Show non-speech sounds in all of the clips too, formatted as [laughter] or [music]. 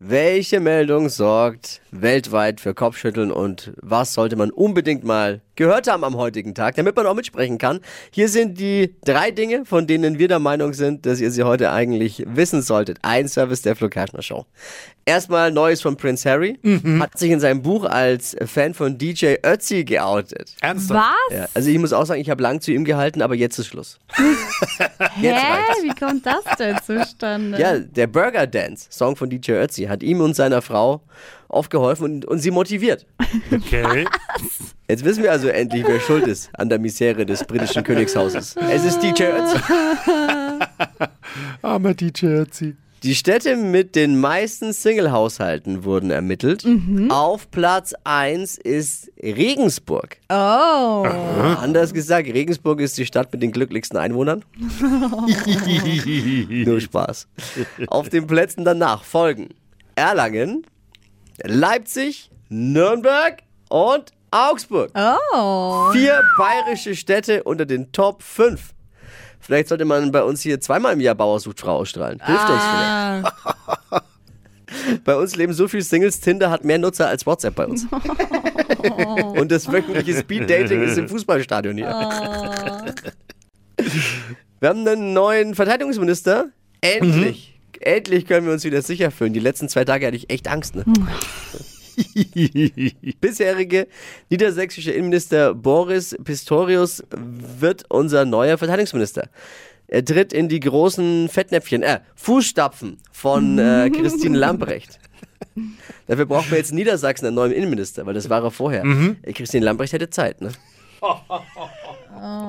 Welche Meldung sorgt weltweit für Kopfschütteln und was sollte man unbedingt mal gehört haben am heutigen Tag, damit man auch mitsprechen kann? Hier sind die drei Dinge, von denen wir der Meinung sind, dass ihr sie heute eigentlich wissen solltet. Ein Service der Flo Kerschner Show. Erstmal Neues von Prince Harry. Hat sich in seinem Buch als Fan von DJ Ötzi geoutet. Ernsthaft? Was? Ja, also ich muss auch sagen, ich habe lang zu ihm gehalten, aber jetzt ist Schluss. [laughs] Hä? Wie kommt das denn zustande? Ja, der Burger Dance, Song von DJ Ötzi, hat ihm und seiner Frau oft geholfen und, und sie motiviert. Okay. [laughs] Jetzt wissen wir also endlich, wer schuld ist an der Misere des britischen Königshauses. Es ist DJ Ötzi. [laughs] Armer DJ Ötzi. Die Städte mit den meisten Single-Haushalten wurden ermittelt. Auf Platz 1 ist Regensburg. Oh. Anders gesagt, Regensburg ist die Stadt mit den glücklichsten Einwohnern. [laughs] Nur Spaß. Auf den Plätzen danach folgen Erlangen, Leipzig, Nürnberg und Augsburg. Oh. Vier bayerische Städte unter den Top 5. Vielleicht sollte man bei uns hier zweimal im Jahr Bauer sucht Frau ausstrahlen. Hilft uns vielleicht. Ah. Bei uns leben so viele Singles, Tinder hat mehr Nutzer als WhatsApp bei uns. [laughs] Und das wöchentliche Speed-Dating ist im Fußballstadion hier. Wir haben einen neuen Verteidigungsminister. Endlich. Endlich können wir uns wieder sicher fühlen. Die letzten zwei Tage hatte ich echt Angst. Ne? [laughs] Bisherige niedersächsische Innenminister Boris Pistorius wird unser neuer Verteidigungsminister. Er tritt in die großen Fettnäpfchen, äh, Fußstapfen von äh, [laughs] Christine Lambrecht. Dafür braucht man jetzt in Niedersachsen einen neuen Innenminister, weil das war er vorher. Äh, Christine Lambrecht hätte Zeit, ne? [laughs]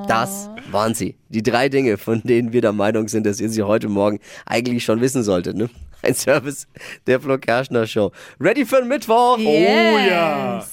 Das waren sie. Die drei Dinge, von denen wir der Meinung sind, dass ihr sie heute Morgen eigentlich schon wissen solltet. Ne? Ein Service der Flo Kerschner Show. Ready für den Mittwoch? Yes. ja.